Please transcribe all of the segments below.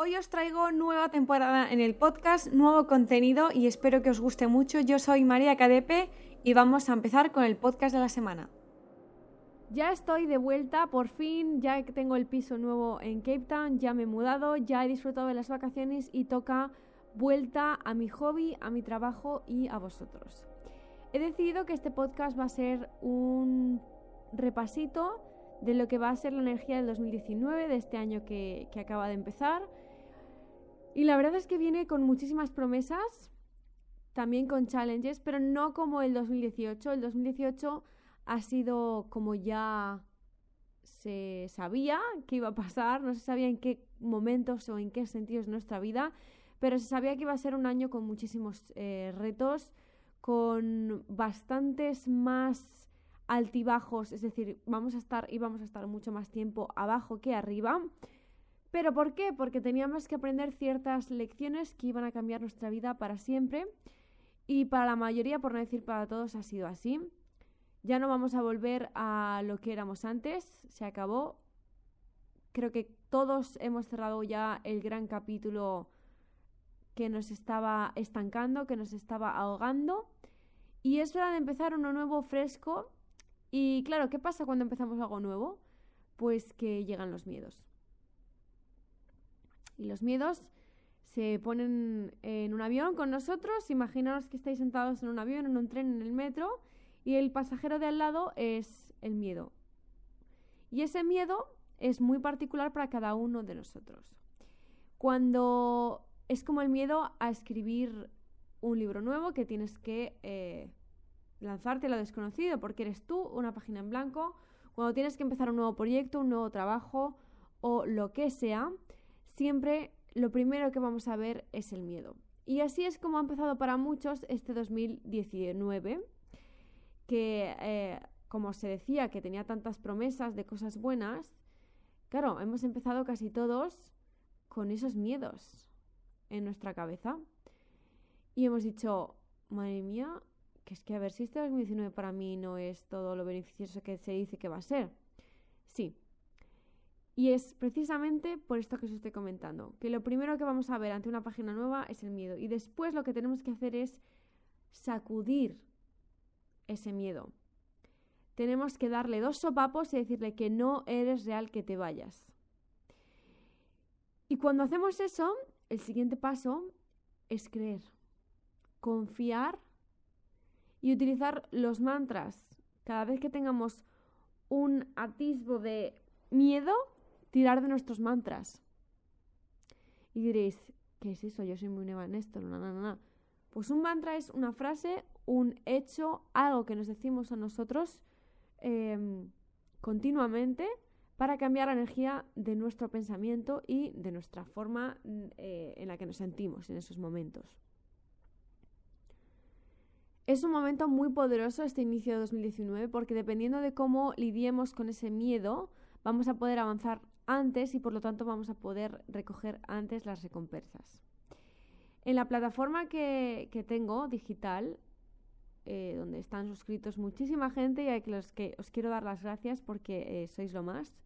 Hoy os traigo nueva temporada en el podcast, nuevo contenido y espero que os guste mucho. Yo soy María Cadepe y vamos a empezar con el podcast de la semana. Ya estoy de vuelta, por fin, ya tengo el piso nuevo en Cape Town, ya me he mudado, ya he disfrutado de las vacaciones y toca vuelta a mi hobby, a mi trabajo y a vosotros. He decidido que este podcast va a ser un repasito de lo que va a ser la energía del 2019, de este año que, que acaba de empezar y la verdad es que viene con muchísimas promesas, también con challenges, pero no como el 2018. El 2018 ha sido como ya se sabía que iba a pasar, no se sabía en qué momentos o en qué sentidos de nuestra vida, pero se sabía que iba a ser un año con muchísimos eh, retos, con bastantes más altibajos, es decir, vamos a estar y vamos a estar mucho más tiempo abajo que arriba. ¿Pero por qué? Porque teníamos que aprender ciertas lecciones que iban a cambiar nuestra vida para siempre. Y para la mayoría, por no decir para todos, ha sido así. Ya no vamos a volver a lo que éramos antes, se acabó. Creo que todos hemos cerrado ya el gran capítulo que nos estaba estancando, que nos estaba ahogando. Y es hora de empezar uno nuevo, fresco. Y claro, ¿qué pasa cuando empezamos algo nuevo? Pues que llegan los miedos. Y los miedos se ponen en un avión con nosotros. Imaginaos que estáis sentados en un avión, en un tren, en el metro, y el pasajero de al lado es el miedo. Y ese miedo es muy particular para cada uno de nosotros. Cuando es como el miedo a escribir un libro nuevo que tienes que eh, lanzarte a lo desconocido porque eres tú, una página en blanco, cuando tienes que empezar un nuevo proyecto, un nuevo trabajo o lo que sea, siempre lo primero que vamos a ver es el miedo. Y así es como ha empezado para muchos este 2019, que eh, como se decía que tenía tantas promesas de cosas buenas, claro, hemos empezado casi todos con esos miedos en nuestra cabeza. Y hemos dicho, madre mía, que es que a ver si este 2019 para mí no es todo lo beneficioso que se dice que va a ser. Sí, y es precisamente por esto que os estoy comentando, que lo primero que vamos a ver ante una página nueva es el miedo y después lo que tenemos que hacer es sacudir ese miedo. Tenemos que darle dos sopapos y decirle que no eres real que te vayas. Y cuando hacemos eso, el siguiente paso es creer, confiar y utilizar los mantras. Cada vez que tengamos un atisbo de miedo, tirar de nuestros mantras. Y diréis, ¿qué es eso? Yo soy muy nueva en esto. No, no, no, Pues un mantra es una frase, un hecho, algo que nos decimos a nosotros em, continuamente para cambiar la energía de nuestro pensamiento y de nuestra forma eh, en la que nos sentimos en esos momentos. Es un momento muy poderoso este inicio de 2019 porque dependiendo de cómo lidiemos con ese miedo, vamos a poder avanzar antes y por lo tanto vamos a poder recoger antes las recompensas. En la plataforma que, tengo digital, eh, donde están suscritos muchísima gente y a los que os quiero dar las gracias porque eh, sois lo más.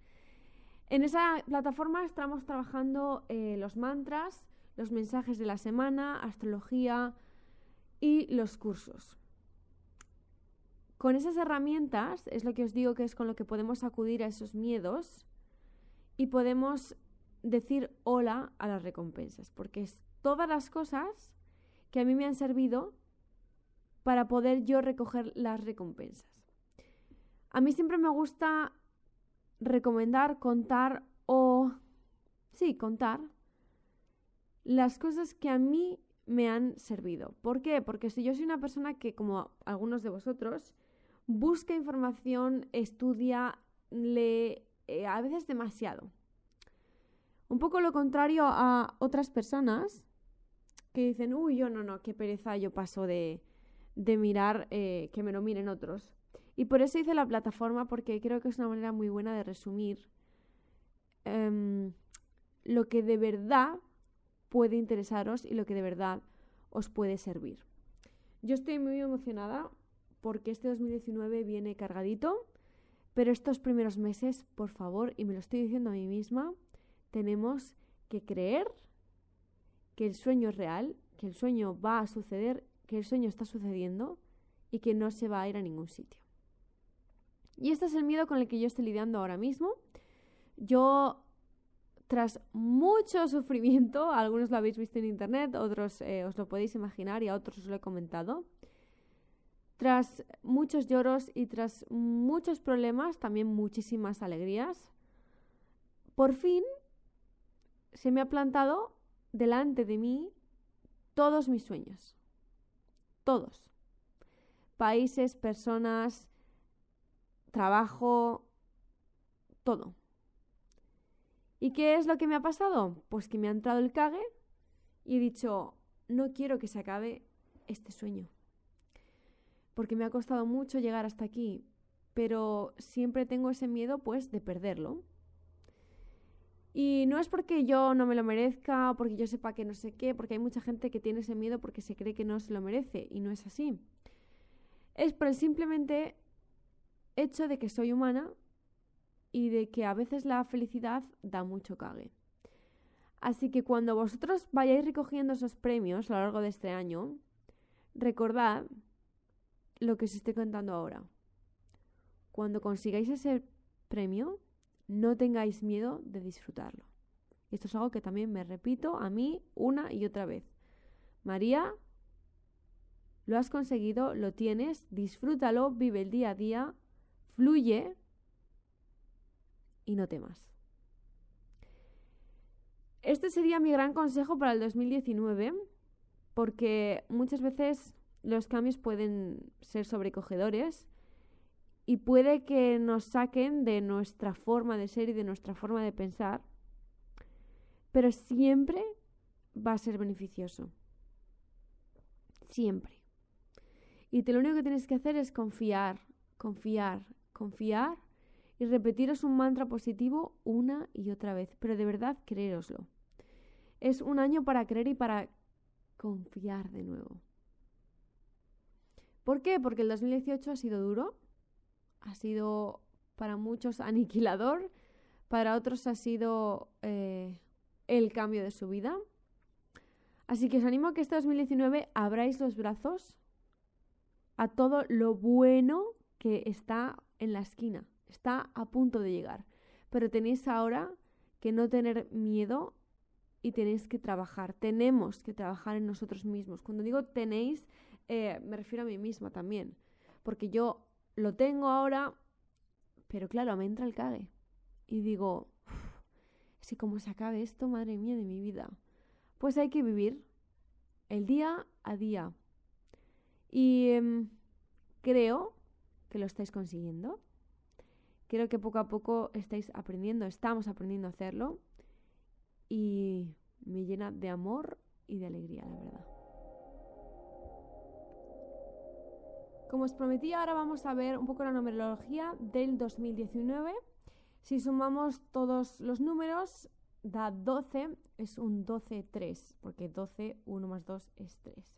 En esa plataforma estamos trabajando eh, los mantras, los mensajes de la semana, astrología y los cursos. Con esas herramientas es lo que os digo que es con lo que podemos acudir a esos miedos y podemos decir hola a las recompensas, porque es todas las cosas que a mí me han servido para poder yo recoger las recompensas. A mí siempre me gusta recomendar, contar o... Sí, contar las cosas que a mí me han servido. ¿Por qué? Porque si yo soy una persona que, como algunos de vosotros, busca información, estudia, lee eh, a veces demasiado. Un poco lo contrario a otras personas que dicen, uy, yo no, no, qué pereza yo paso de, de mirar, eh, que me lo miren otros. Y por eso hice la plataforma, porque creo que es una manera muy buena de resumir em, lo que de verdad puede interesaros y lo que de verdad os puede servir. Yo estoy muy emocionada porque este 2019 viene cargadito pero estos primeros meses, por favor, y me lo estoy diciendo a mí misma, tenemos que creer que el sueño es real, que el sueño va a suceder, que el sueño está sucediendo y que no se va a ir a ningún sitio. Y este es el miedo con el que yo estoy lidiando ahora mismo. Yo, tras mucho sufrimiento, algunos lo habéis visto en internet, otros eh, os lo podéis imaginar y a otros os lo he comentado, tras muchos lloros y tras muchos problemas, también muchísimas alegrías, por fin se me ha plantado delante de mí todos mis sueños. Todos. Países, personas, trabajo, todo. ¿Y qué es lo que me ha pasado? Pues que me ha entrado el cague y he dicho, no quiero que se acabe este sueño. Porque me ha costado mucho llegar hasta aquí, pero siempre tengo ese miedo pues de perderlo. Y no es porque yo no me lo merezca, porque yo sepa que no sé qué, porque hay mucha gente que tiene ese miedo porque se cree que no se lo merece y no es así. Es por el simplemente hecho de que soy humana y de que a veces la felicidad da mucho cague. Así que cuando vosotros vayáis recogiendo esos premios a lo largo de este año, recordad lo que os estoy contando ahora. Cuando consigáis ese premio, no tengáis miedo de disfrutarlo. Esto es algo que también me repito a mí una y otra vez. María, lo has conseguido, lo tienes, disfrútalo, vive el día a día, fluye y no temas. Este sería mi gran consejo para el 2019, porque muchas veces los cambios pueden ser sobrecogedores y puede que nos saquen de nuestra forma de ser y de nuestra forma de pensar, pero siempre va a ser beneficioso. Siempre. Y te lo único que tienes que hacer es confiar, confiar, confiar y repetiros un mantra positivo una y otra vez, pero de verdad creéroslo. Es un año para creer y para confiar de nuevo. ¿Por qué? Porque el 2018 ha sido duro, ha sido para muchos aniquilador, para otros ha sido eh, el cambio de su vida. Así que os animo a que este 2019 abráis los brazos a todo lo bueno que está en la esquina, está a punto de llegar. Pero tenéis ahora que no tener miedo y tenéis que trabajar. Tenemos que trabajar en nosotros mismos. Cuando digo tenéis, eh, me refiero a mí misma también. Porque yo lo tengo ahora, pero claro, me entra el cague. Y digo, si como se acabe esto, madre mía de mi vida. Pues hay que vivir el día a día. Y em, creo que lo estáis consiguiendo. Creo que poco a poco estáis aprendiendo, estamos aprendiendo a hacerlo. Y me llena de amor y de alegría, la verdad. Como os prometí, ahora vamos a ver un poco la numerología del 2019. Si sumamos todos los números, da 12, es un 12-3, porque 12, 1 más 2 es 3.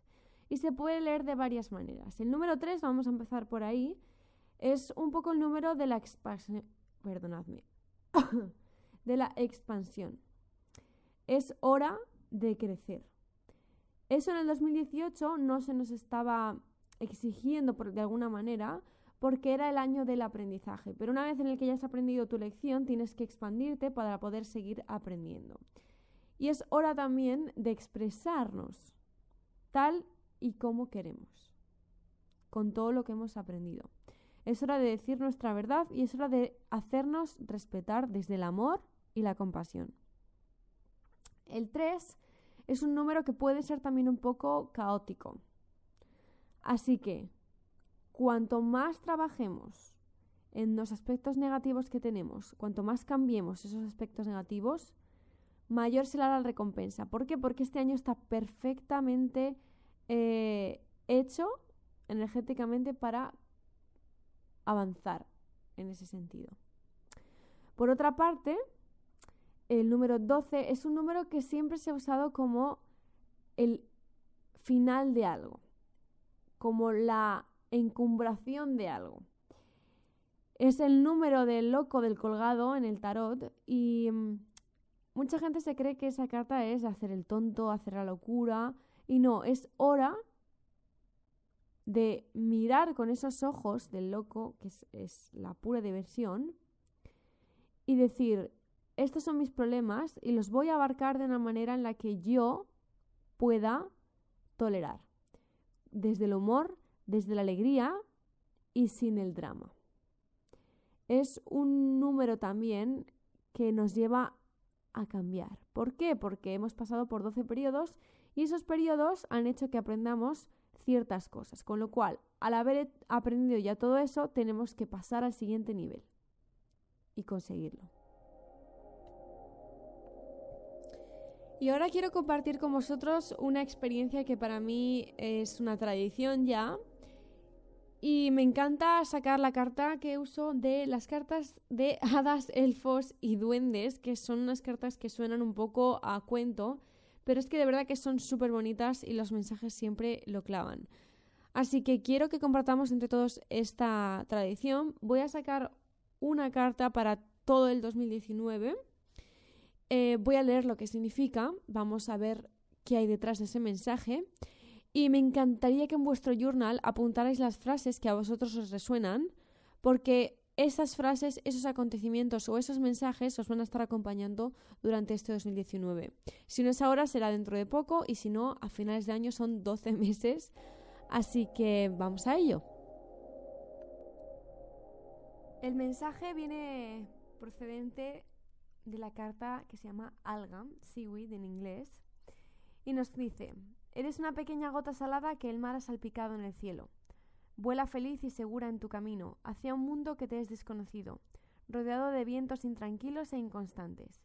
Y se puede leer de varias maneras. El número 3, vamos a empezar por ahí, es un poco el número de la expansión. Perdonadme. de la expansión. Es hora de crecer. Eso en el 2018 no se nos estaba exigiendo de alguna manera porque era el año del aprendizaje. Pero una vez en el que ya has aprendido tu lección, tienes que expandirte para poder seguir aprendiendo. Y es hora también de expresarnos tal y como queremos, con todo lo que hemos aprendido. Es hora de decir nuestra verdad y es hora de hacernos respetar desde el amor y la compasión. El 3 es un número que puede ser también un poco caótico. Así que, cuanto más trabajemos en los aspectos negativos que tenemos, cuanto más cambiemos esos aspectos negativos, mayor será la recompensa. ¿Por qué? Porque este año está perfectamente eh, hecho energéticamente para avanzar en ese sentido. Por otra parte, el número 12 es un número que siempre se ha usado como el final de algo como la encumbración de algo. Es el número del loco del colgado en el tarot y mm, mucha gente se cree que esa carta es hacer el tonto, hacer la locura, y no, es hora de mirar con esos ojos del loco, que es, es la pura diversión, y decir, estos son mis problemas y los voy a abarcar de una manera en la que yo pueda tolerar. Desde el humor, desde la alegría y sin el drama. Es un número también que nos lleva a cambiar. ¿Por qué? Porque hemos pasado por 12 periodos y esos periodos han hecho que aprendamos ciertas cosas. Con lo cual, al haber aprendido ya todo eso, tenemos que pasar al siguiente nivel y conseguirlo. Y ahora quiero compartir con vosotros una experiencia que para mí es una tradición ya. Y me encanta sacar la carta que uso de las cartas de hadas, elfos y duendes, que son unas cartas que suenan un poco a cuento, pero es que de verdad que son súper bonitas y los mensajes siempre lo clavan. Así que quiero que compartamos entre todos esta tradición. Voy a sacar una carta para todo el 2019 eh, voy a leer lo que significa, vamos a ver qué hay detrás de ese mensaje. Y me encantaría que en vuestro journal apuntarais las frases que a vosotros os resuenan, porque esas frases, esos acontecimientos o esos mensajes os van a estar acompañando durante este 2019. Si no es ahora, será dentro de poco y si no, a finales de año son 12 meses. Así que vamos a ello. El mensaje viene procedente de la carta que se llama alga, seaweed en inglés, y nos dice, eres una pequeña gota salada que el mar ha salpicado en el cielo. Vuela feliz y segura en tu camino, hacia un mundo que te es desconocido, rodeado de vientos intranquilos e inconstantes.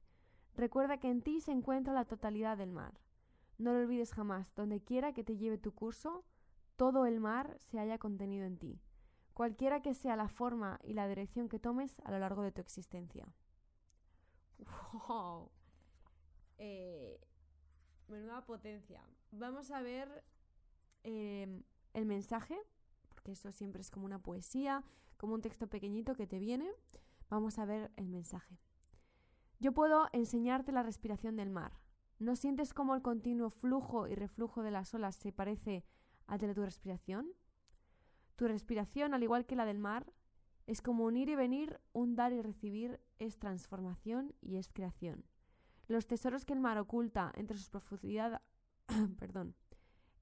Recuerda que en ti se encuentra la totalidad del mar. No lo olvides jamás, donde quiera que te lleve tu curso, todo el mar se haya contenido en ti, cualquiera que sea la forma y la dirección que tomes a lo largo de tu existencia. ¡Wow! Eh, menuda potencia. Vamos a ver em, el mensaje, porque eso siempre es como una poesía, como un texto pequeñito que te viene. Vamos a ver el mensaje. Yo puedo enseñarte la respiración del mar. ¿No sientes cómo el continuo flujo y reflujo de las olas se parece al de tu respiración? Tu respiración, al igual que la del mar, es como un ir y venir, un dar y recibir, es transformación y es creación. Los tesoros que el mar oculta entre sus profundidades, perdón,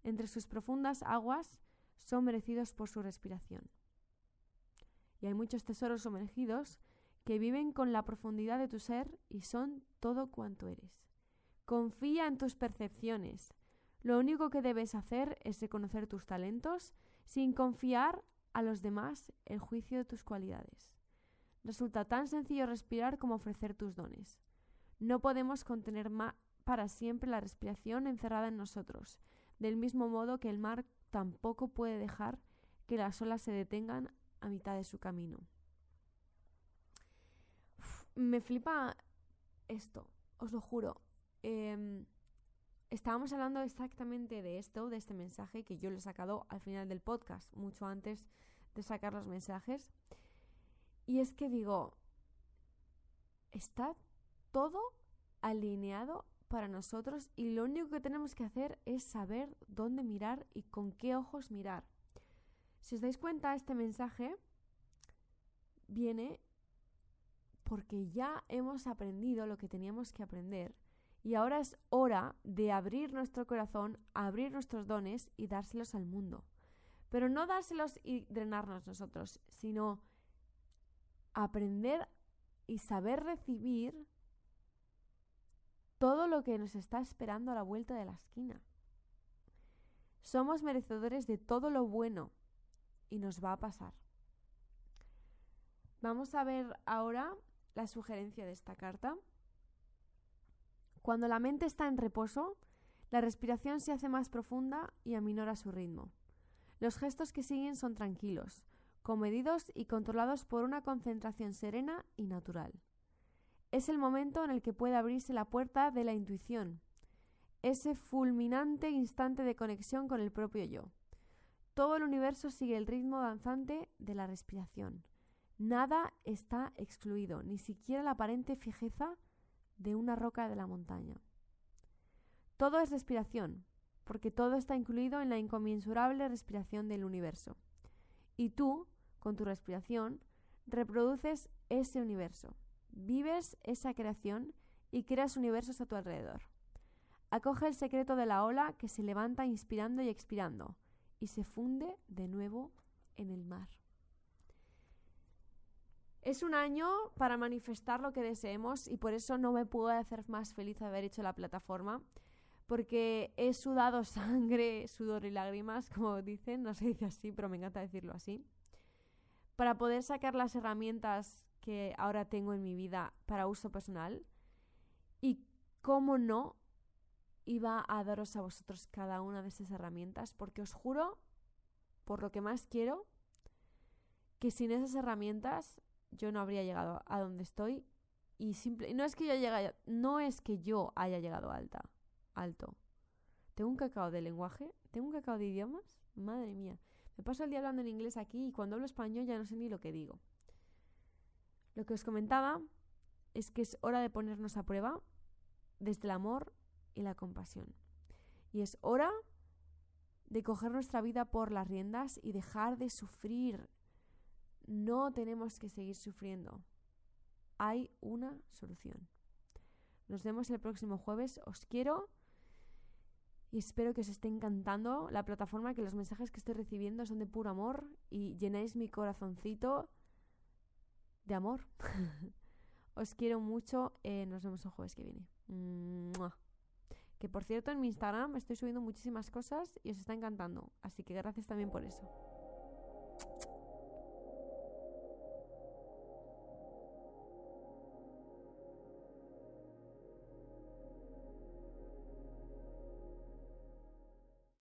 entre sus profundas aguas son merecidos por su respiración. Y hay muchos tesoros sumergidos que viven con la profundidad de tu ser y son todo cuanto eres. Confía en tus percepciones. Lo único que debes hacer es reconocer tus talentos sin confiar a los demás el juicio de tus cualidades. Resulta tan sencillo respirar como ofrecer tus dones. No podemos contener para siempre la respiración encerrada en nosotros, del mismo modo que el mar tampoco puede dejar que las olas se detengan a mitad de su camino. me flipa esto, os lo juro. Em, estábamos hablando exactamente de esto, de este mensaje que yo le he sacado al final del podcast, mucho antes de sacar los mensajes. Y es que digo, está todo alineado para nosotros y lo único que tenemos que hacer es saber dónde mirar y con qué ojos mirar. Si os dais cuenta, este mensaje viene porque ya hemos aprendido lo que teníamos que aprender y ahora es hora de abrir nuestro corazón, abrir nuestros dones y dárselos al mundo. Pero no dárselos y drenarnos nosotros, sino aprender y saber recibir todo lo que nos está esperando a la vuelta de la esquina. Somos merecedores de todo lo bueno y nos va a pasar. Vamos a ver ahora la sugerencia de esta carta. Cuando la mente está en reposo, la respiración se hace más profunda y aminora su ritmo. Los gestos que siguen son tranquilos, comedidos y controlados por una concentración serena y natural. Es el momento en el que puede abrirse la puerta de la intuición, ese fulminante instante de conexión con el propio yo. Todo el universo sigue el ritmo danzante de la respiración. Nada está excluido, ni siquiera la aparente fijeza de una roca de la montaña. Todo es respiración, porque todo está incluido en la inconmensurable respiración del universo. Y tú, con tu respiración, reproduces ese universo, vives esa creación y creas universos a tu alrededor. Acoge el secreto de la ola que se levanta inspirando y expirando y se funde de nuevo en el mar. Es un año para manifestar lo que deseemos y por eso no me puedo hacer más feliz haber hecho la plataforma porque he sudado sangre, sudor y lágrimas, como dicen, no se dice así, pero me encanta decirlo así, para poder sacar las herramientas que ahora tengo en mi vida para uso personal. Y cómo no iba a daros a vosotros cada una de esas herramientas, porque os juro, por lo que más quiero, que sin esas herramientas yo no habría llegado a donde estoy y simple no es que yo haya, no es que yo haya llegado alta, alto. Tengo un cacao de lenguaje, tengo un cacao de idiomas, madre mía. Me paso el día hablando en inglés aquí y cuando hablo español ya no sé ni lo que digo. Lo que os comentaba es que es hora de ponernos a prueba desde el amor y la compasión. Y es hora de coger nuestra vida por las riendas y dejar de sufrir. No tenemos que seguir sufriendo. Hay una solución. Nos vemos el próximo jueves. Os quiero y espero que os esté encantando la plataforma, que los mensajes que estoy recibiendo son de puro amor y llenáis mi corazoncito de amor. os quiero mucho. Eh, nos vemos el jueves que viene. Que por cierto, en mi Instagram estoy subiendo muchísimas cosas y os está encantando. Así que gracias también por eso.